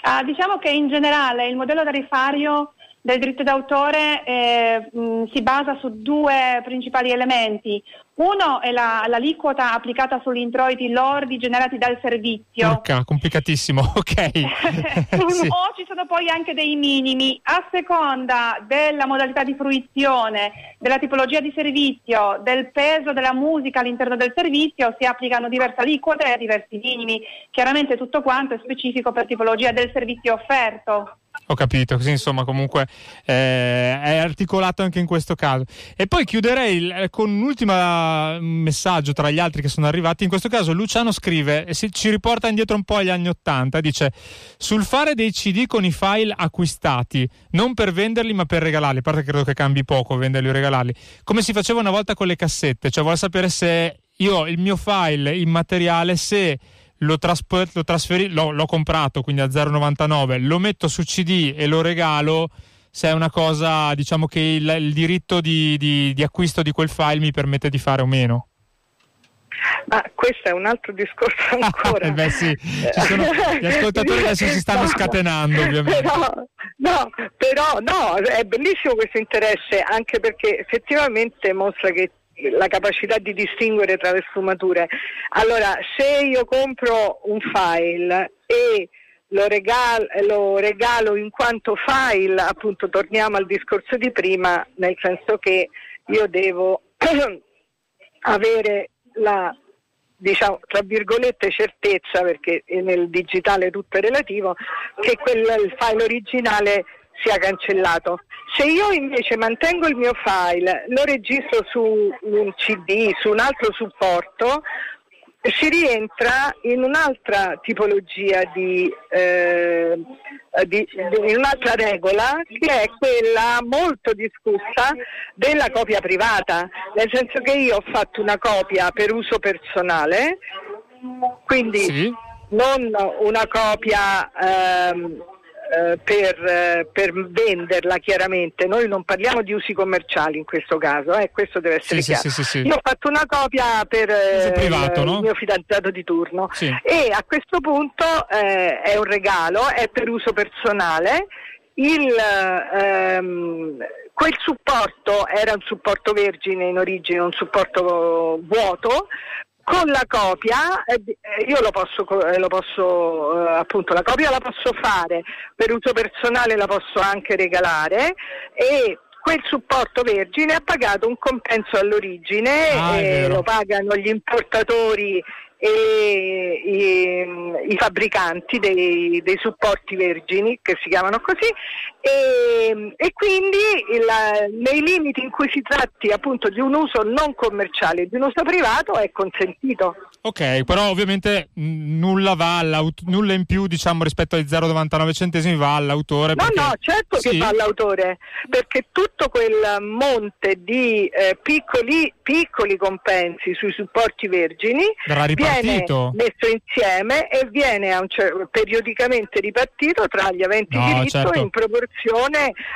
Uh, diciamo che in generale il modello tarifario del diritto d'autore eh, mh, si basa su due principali elementi. Uno è la, l'aliquota applicata sugli introiti lordi generati dal servizio. Porca, complicatissimo, ok. sì. O ci sono poi anche dei minimi. A seconda della modalità di fruizione, della tipologia di servizio, del peso della musica all'interno del servizio, si applicano diverse aliquote e diversi minimi. Chiaramente tutto quanto è specifico per tipologia del servizio offerto. Ho capito, così insomma comunque eh, è articolato anche in questo caso. E poi chiuderei eh, con un ultimo messaggio tra gli altri che sono arrivati. In questo caso Luciano scrive e si, ci riporta indietro un po' agli anni Ottanta. Dice sul fare dei CD con i file acquistati, non per venderli ma per regalarli. A parte che credo che cambi poco venderli o regalarli. Come si faceva una volta con le cassette, cioè vuole sapere se io il mio file immateriale, se lo, traspo- lo trasferi- l'ho, l'ho comprato quindi a 0,99, lo metto su CD e lo regalo se è una cosa, diciamo che il, il diritto di, di, di, acquisto di quel file mi permette di fare o meno. Ma questo è un altro discorso ancora. eh beh sì, sono, gli ascoltatori adesso si stanno no, scatenando ovviamente. Però, no, però no, è bellissimo questo interesse anche perché effettivamente mostra che la capacità di distinguere tra le sfumature. Allora, se io compro un file e lo regalo, lo regalo in quanto file, appunto torniamo al discorso di prima, nel senso che io devo avere la diciamo tra virgolette certezza perché nel digitale tutto è relativo che quel, il file originale sia cancellato. Se io invece mantengo il mio file, lo registro su un CD, su un altro supporto, si rientra in un'altra tipologia di, eh, di, di, in un'altra regola che è quella molto discussa della copia privata, nel senso che io ho fatto una copia per uso personale, quindi sì. non una copia ehm, eh, per, eh, per, venderla chiaramente. Noi non parliamo di usi commerciali in questo caso, eh, questo deve essere sì, chiaro. Sì, sì, Io ho fatto una copia per eh, privato, il, no? mio fidanzato di turno e a questo punto è un regalo, è per uso personale. Il, ehm, quel supporto era un supporto vergine in origine, un supporto vuoto, con la copia eh, eh, io lo posso, eh, lo posso appunto la copia la posso fare per uso personale la posso anche regalare e quel supporto vergine ha pagato un compenso all'origine ah, lo pagano gli importatori e i, i fabbricanti dei, dei, supporti vergini che si chiamano così e, e quindi il, nei limiti in cui si tratti appunto di un uso non commerciale, di un uso privato è consentito. Ok, però ovviamente nulla va nulla in più diciamo rispetto ai 0,99 centesimi va all'autore. No, perché... no, certo sì. che va all'autore, perché tutto quel monte di eh, piccoli, piccoli compensi sui supporti vergini viene messo insieme e viene cer- periodicamente ripartito tra gli aventi no, diritto certo. in proporzione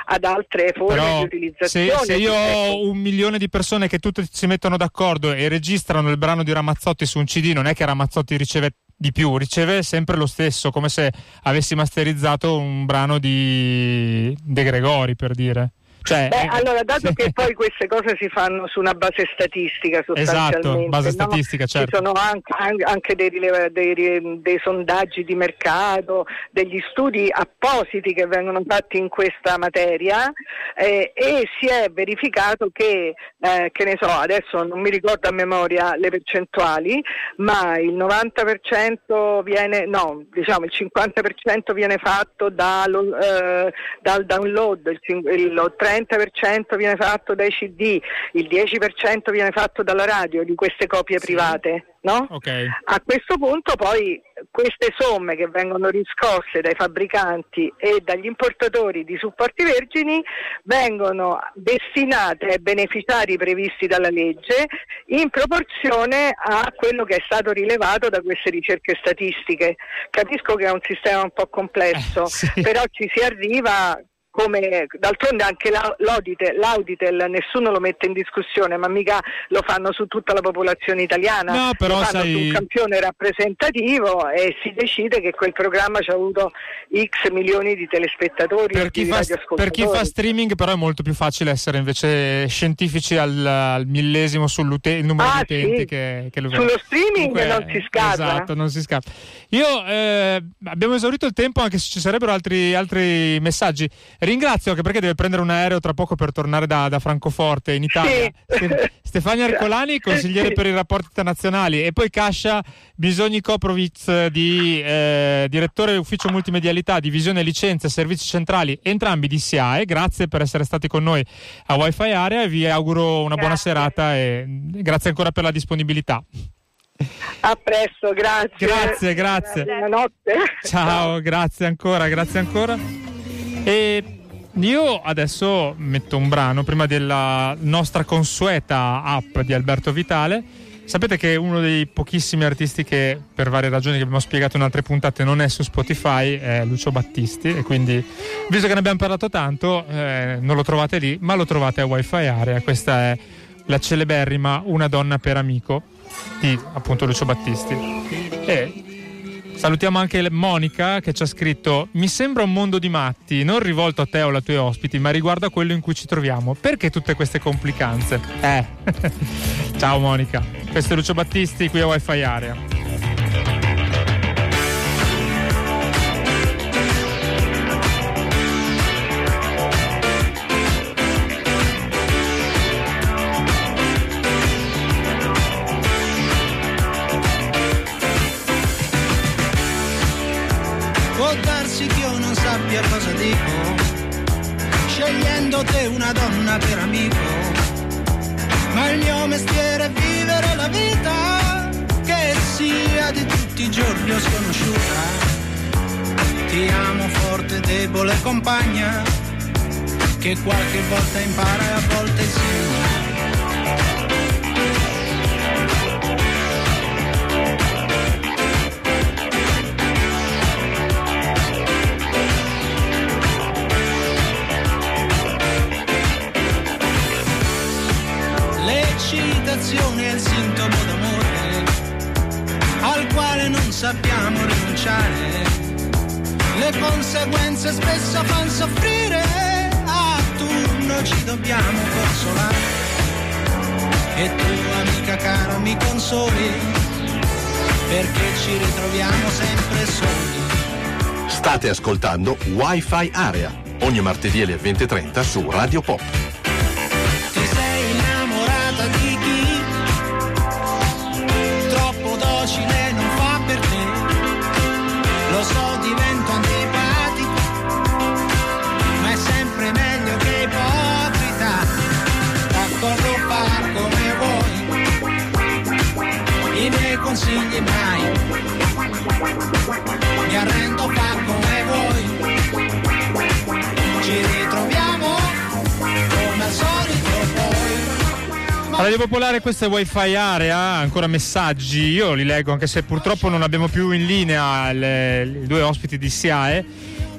ad altre forme Però, di utilizzazione. Se, se io ho un milione di persone che tutte si mettono d'accordo e registrano il brano di Ramazzotti su un CD, non è che Ramazzotti riceve di più, riceve sempre lo stesso, come se avessi masterizzato un brano di De Gregori, per dire. Cioè, Beh, allora, dato che poi queste cose si fanno su una base statistica sostanzialmente, esatto, base no? statistica, certo. ci sono anche, anche dei, dei, dei, sondaggi di mercato, degli studi appositi che vengono fatti in questa materia eh, e si è verificato che, eh, che ne so, adesso non mi ricordo a memoria le percentuali, ma il 90% viene, no, diciamo il 50% viene fatto dallo, eh, dal download, il, il 30% 30% viene fatto dai CD, il 10% viene fatto dalla radio di queste copie sì. private. No? Okay. A questo punto poi queste somme che vengono riscosse dai fabbricanti e dagli importatori di supporti vergini vengono destinate ai beneficiari previsti dalla legge in proporzione a quello che è stato rilevato da queste ricerche statistiche. Capisco che è un sistema un po' complesso, eh, sì. però ci si arriva come d'altronde anche la, l'Auditel, l'Auditel nessuno lo mette in discussione, ma mica lo fanno su tutta la popolazione italiana, no, però lo fanno sai... su un campione rappresentativo e si decide che quel programma ci ha avuto X milioni di telespettatori per chi, di fa, per chi fa streaming però è molto più facile essere invece scientifici al, al millesimo sul numero Ah, di utenti sì. che, che lo Sullo streaming Comunque, non si scappa. Esatto, non si scappa. Io eh, abbiamo esaurito il tempo, anche se ci sarebbero altri, altri messaggi. Ringrazio anche perché deve prendere un aereo tra poco per tornare da, da Francoforte in Italia. Sì. Ste- Stefania Ercolani, consigliere Sì. per i rapporti internazionali, e poi Kasha Bisogni Koprovitz, di, eh, direttore ufficio multimedialità, divisione licenze e servizi centrali, entrambi di SIAE. Grazie per essere stati con noi a Wi-Fi Area e vi auguro una buona Grazie. serata e grazie ancora per la disponibilità. A presto, grazie. Grazie, grazie. Buonanotte. Ciao, grazie ancora, grazie ancora. E io adesso metto un brano prima della nostra consueta app di Alberto Vitale. Sapete che uno dei pochissimi artisti che per varie ragioni che abbiamo spiegato in altre puntate non è su Spotify è Lucio Battisti e quindi visto che ne abbiamo parlato tanto eh, non lo trovate lì ma lo trovate a Wi-Fi Area. Questa è la celeberrima Una donna per amico di appunto Lucio Battisti. E Salutiamo anche Monica che ci ha scritto: Mi sembra un mondo di matti, non rivolto a te o ai tuoi ospiti, ma riguardo a quello in cui ci troviamo. Perché tutte queste complicanze? Eh. Ciao Monica, questo è Lucio Battisti qui a Wi-Fi Area. Te una donna per amico. Ma il mio mestiere è vivere la vita, che sia di tutti i giorni o sconosciuta. Ti amo forte, debole compagna, che qualche volta impara e a volte insegna. L'eccitazione è il sintomo d'amore al quale non sappiamo rinunciare. Le conseguenze spesso fanno soffrire, a turno ci dobbiamo consolare. E tu, amica cara, mi consoli, perché ci ritroviamo sempre soli. State ascoltando Wi-Fi Area, ogni martedì alle 20.30 su Radio Pop. Consigli mai. Mi arrendo, fa come vuoi. Ci ritroviamo come al solito poi. Radio Popolare questa è Wi-Fi Area, ancora messaggi, io li leggo anche se purtroppo non abbiamo più in linea i due ospiti di SIAE.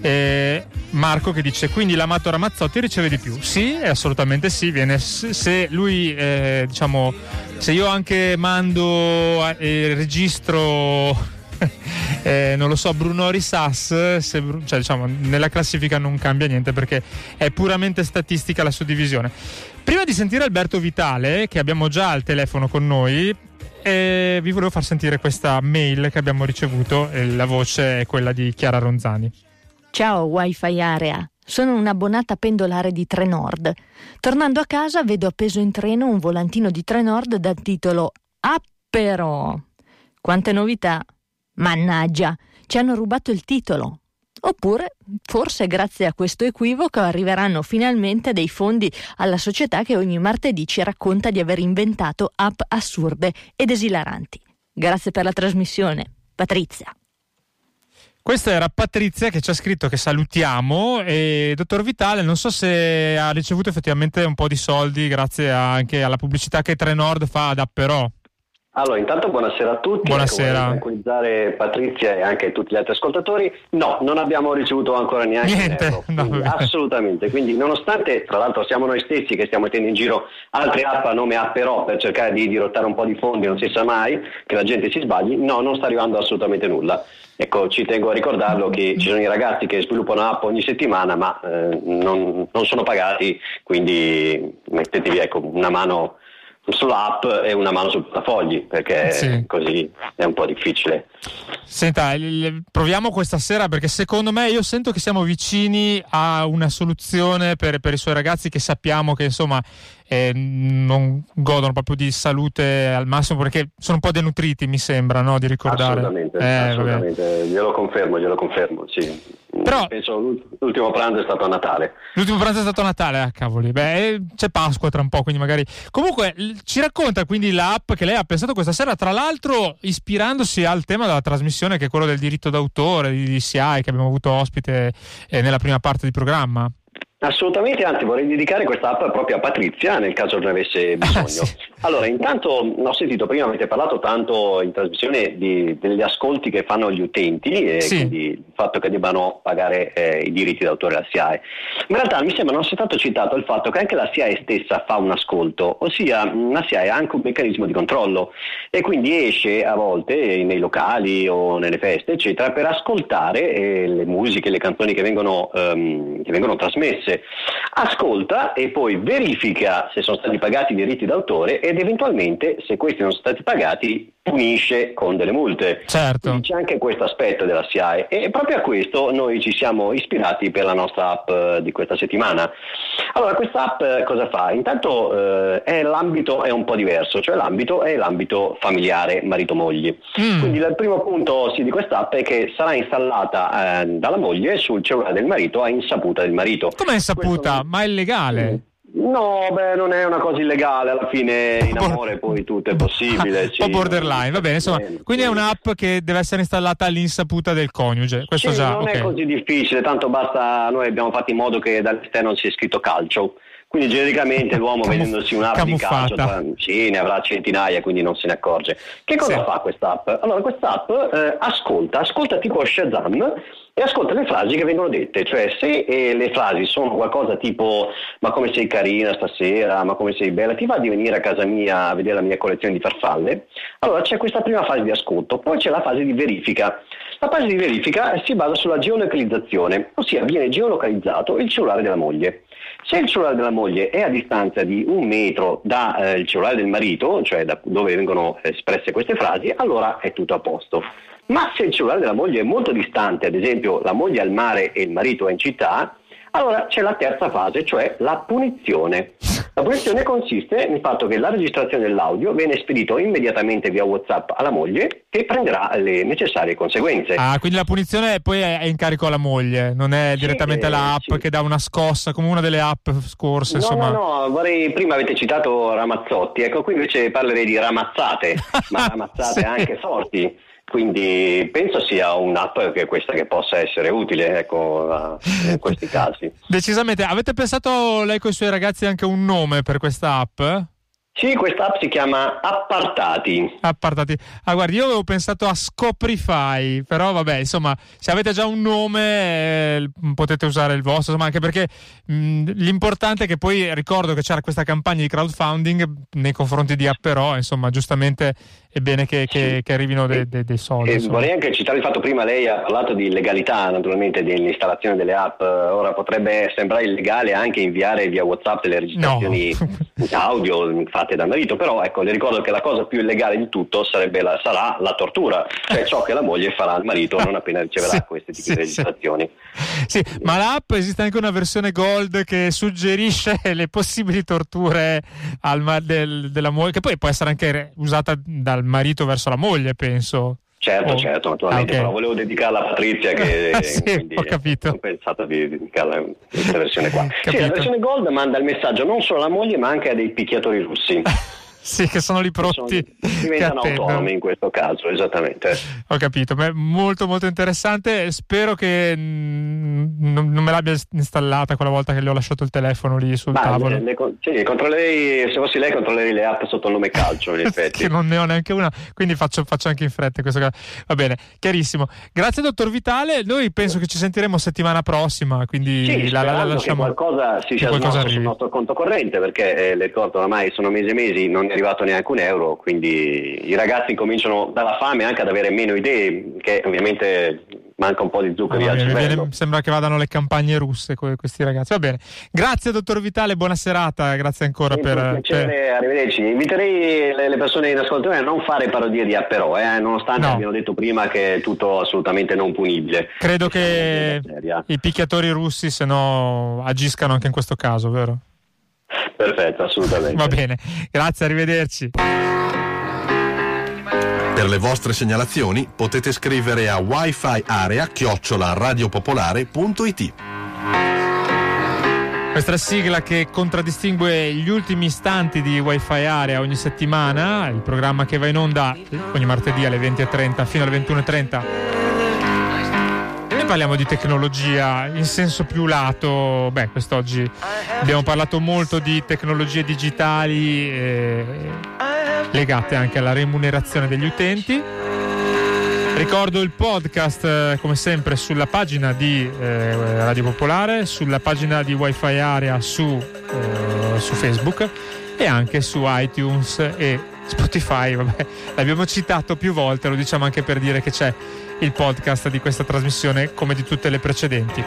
Eh, Marco che dice quindi l'amato Ramazzotti riceve di più? Sì assolutamente sì viene se lui eh, diciamo se io anche mando e registro eh, non lo so Bruno Risas se cioè, diciamo, nella classifica non cambia niente perché è puramente statistica la suddivisione prima di sentire Alberto Vitale che abbiamo già al telefono con noi eh, vi volevo far sentire questa mail che abbiamo ricevuto la voce è quella di Chiara Ronzani Ciao Wi-Fi Area, sono un'abbonata pendolare di Trenord. Tornando a casa vedo appeso in treno un volantino di Trenord dal titolo però! Quante novità! Mannaggia, ci hanno rubato il titolo. Oppure, forse grazie a questo equivoco arriveranno finalmente dei fondi alla società che ogni martedì ci racconta di aver inventato app assurde ed esilaranti. Grazie per la trasmissione. Patrizia. Questa era Patrizia che ci ha scritto che salutiamo e dottor Vitale non so se ha ricevuto effettivamente un po' di soldi grazie anche alla pubblicità che Trenord fa ad Apperò. Allora, intanto buonasera a tutti. Buonasera. Ecco, tranquillizzare Patrizia e anche tutti gli altri ascoltatori. No, non abbiamo ricevuto ancora neanche Niente, euro. no, Quindi, assolutamente. Quindi, nonostante, tra l'altro, siamo noi stessi che stiamo mettendo in giro altre app a nome app però per cercare di dirottare un po' di fondi, non si sa mai che la gente si sbagli, no, non sta arrivando assolutamente nulla. Ecco, ci tengo a ricordarlo che ci sono i ragazzi che sviluppano app ogni settimana, ma eh, non, non sono pagati, quindi mettetevi ecco, una mano sull'app e una mano sul portafogli perché Sì. così è un po' difficile. Senta, proviamo questa sera perché secondo me io sento che siamo vicini a una soluzione per, per i suoi ragazzi che sappiamo che insomma eh, non godono proprio di salute al massimo perché sono un po' denutriti mi sembra no, di ricordare. Assolutamente, Eh, assolutamente. glielo confermo, glielo confermo, sì. Però- Penso l'ult- l'ultimo pranzo è stato a Natale. L'ultimo pranzo è stato a Natale, ah cavoli. Beh, eh, c'è Pasqua tra un po', quindi magari. Comunque, ci racconta quindi l'app che lei ha pensato questa sera, tra l'altro ispirandosi al tema della trasmissione che è quello del diritto d'autore di DCI che abbiamo avuto ospite eh, nella prima parte di programma. Assolutamente, anzi vorrei dedicare questa app proprio a Patrizia nel caso ne avesse bisogno. sì. Allora, intanto ho sentito prima, avete parlato tanto in trasmissione di- degli ascolti che fanno gli utenti e Sì. quindi il fatto che debbano pagare eh, i diritti d'autore alla SIAE. Ma in realtà mi sembra non sia stato citato il fatto che anche la SIAE stessa fa un ascolto, ossia la SIAE ha anche un meccanismo di controllo e quindi esce a volte nei locali o nelle feste, eccetera, per ascoltare eh, le musiche, le canzoni che vengono, ehm, che vengono trasmesse. Ascolta e poi verifica se sono stati pagati i diritti d'autore ed eventualmente, se questi non sono stati pagati, punisce con delle multe. Certo. Quindi c'è anche questo aspetto della SIAE e proprio a questo noi ci siamo ispirati per la nostra app eh, di questa settimana. Allora, questa app eh, cosa fa? Intanto eh, è l'ambito è un po' diverso, cioè l'ambito è l'ambito familiare marito-moglie. Mm. Quindi il primo punto sì, di questa app è che sarà installata eh, dalla moglie sul cellulare del marito a insaputa del marito. Come è insaputa? Questo- Ma è illegale? No, beh, non è una cosa illegale, alla fine in amore poi tutto è possibile. Sì. borderline, va bene. Insomma, quindi è sì. un'app che deve essere installata all'insaputa del coniuge. Questo Sì, già, non ok. è così difficile, tanto basta, noi abbiamo fatto in modo che dall'esterno sia scritto calcio. Quindi genericamente l'uomo Camuff- vedendosi un'app di calcio, camuffata. sì, ne avrà centinaia, quindi non se ne accorge. Che cosa Sì. fa quest'app? Allora, quest'app eh, ascolta, ascolta tipo Shazam e ascolta le frasi che vengono dette, cioè se eh, le frasi sono qualcosa tipo ma come sei carina stasera, ma come sei bella, ti va di venire a casa mia a vedere la mia collezione di farfalle? Allora c'è questa prima fase di ascolto, poi c'è la fase di verifica. La fase di verifica si basa sulla geolocalizzazione, ossia viene geolocalizzato il cellulare della moglie. Se il cellulare della moglie è a distanza di un metro dal cellulare del marito, cioè da dove vengono espresse queste frasi, allora è tutto a posto. Ma se il cellulare della moglie è molto distante, ad esempio la moglie è al mare e il marito è in città, allora c'è la terza fase, cioè la punizione. La punizione consiste nel fatto che la registrazione dell'audio viene spedito immediatamente via WhatsApp alla moglie che prenderà le necessarie conseguenze. Ah, quindi la punizione poi è in carico alla moglie, non è direttamente eh, l'app sì. che dà una scossa come una delle app scorse, No, insomma. no, no, vorrei, prima avete citato Ramazzotti, ecco qui invece parlerei di ramazzate, ma ramazzate Sì. anche forti. Quindi penso sia un'app che questa che possa essere utile ecco, in questi casi. Decisamente. Avete pensato lei con i suoi ragazzi anche un nome per questa app? Sì, questa app si chiama Appartati. Appartati. Ah, guardi, io avevo pensato a Scoprify, però vabbè, insomma, se avete già un nome eh, potete usare il vostro, insomma, anche perché mh, l'importante è che poi ricordo che c'era questa campagna di crowdfunding nei confronti di Apperò, insomma, giustamente è bene che, che- che arrivino dei, dei- dei soldi. Vorrei anche citare il fatto, prima lei ha parlato di legalità naturalmente dell'installazione delle app, ora potrebbe sembrare illegale anche inviare via Whatsapp delle registrazioni audio fatte dal marito, però ecco le ricordo che la cosa più illegale di tutto sarebbe la- sarà la tortura, cioè ciò che la moglie farà al marito non appena riceverà Sì, queste tipi sì, di registrazioni. Sì, ma l'app esiste anche una versione gold che suggerisce le possibili torture al del- della moglie, che poi può essere anche usata dal marito verso la moglie, penso. Certo, Oh. certo, naturalmente, Ah, ok. però volevo dedicarla a Patrizia che Sì, quindi ho capito. ho pensato di dedicarla a questa versione qua. Sì, la versione Gold manda il messaggio non solo alla moglie ma anche a dei picchiatori russi. sì, che sono lì pronti. Sono, diventano autonomi in questo caso, esattamente. Ho capito, Beh, molto molto interessante. Spero che mh, non, non, me l'abbia installata quella volta che le ho lasciato il telefono lì sul Ma tavolo. Le, le, sì, controllerei, se fossi lei controllerei le app sotto il nome calcio, in effetti. che non ne ho neanche una, quindi faccio, faccio anche in fretta questo caso. Va bene, chiarissimo. Grazie dottor Vitale, noi penso che ci sentiremo settimana prossima, quindi sì, la, la, la lasciamo. Che qualcosa si sia sul nostro conto corrente, perché eh, le ricordo ormai sono mesi e mesi, non arrivato neanche un euro, quindi i ragazzi cominciano dalla fame anche ad avere meno idee, che ovviamente manca un po' di zucchero ah, al sembra che vadano le campagne russe questi ragazzi. Va bene, grazie dottor Vitale, buona serata, grazie ancora per, piacere, per... Arrivederci. Inviterei le, le, persone in ascolto a non fare parodie di Apperò, eh, nonostante no. abbiano detto prima che è tutto assolutamente non punibile. Credo che i picchiatori russi se no agiscano anche in questo caso, vero? Perfetto, assolutamente. Va bene, grazie, arrivederci. Per le vostre segnalazioni potete scrivere a wifi area radiopopolare.it. Questa sigla che contraddistingue gli ultimi istanti di Wi-Fi Area ogni settimana, il programma che va in onda ogni martedì alle 20.30 fino alle 21.30 parliamo di tecnologia in senso più lato. Beh, quest'oggi abbiamo parlato molto di tecnologie digitali eh, legate anche alla remunerazione degli utenti. Ricordo il podcast eh, come sempre sulla pagina di eh, Radio Popolare, sulla pagina di Wi-Fi Area su, eh, su Facebook e anche su iTunes e Spotify. Vabbè, l'abbiamo citato più volte, lo diciamo anche per dire che c'è il podcast di questa trasmissione come di tutte le precedenti.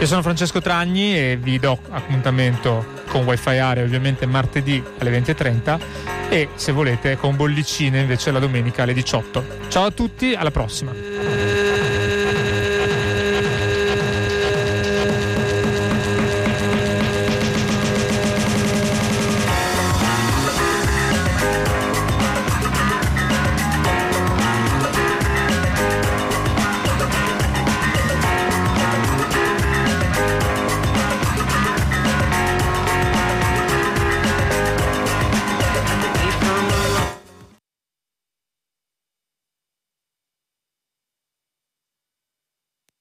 Io sono Francesco Tragni e vi do appuntamento con Wi-Fi Area ovviamente martedì alle 20.30 e se volete con bollicine invece la domenica alle 18. Ciao a tutti, alla prossima!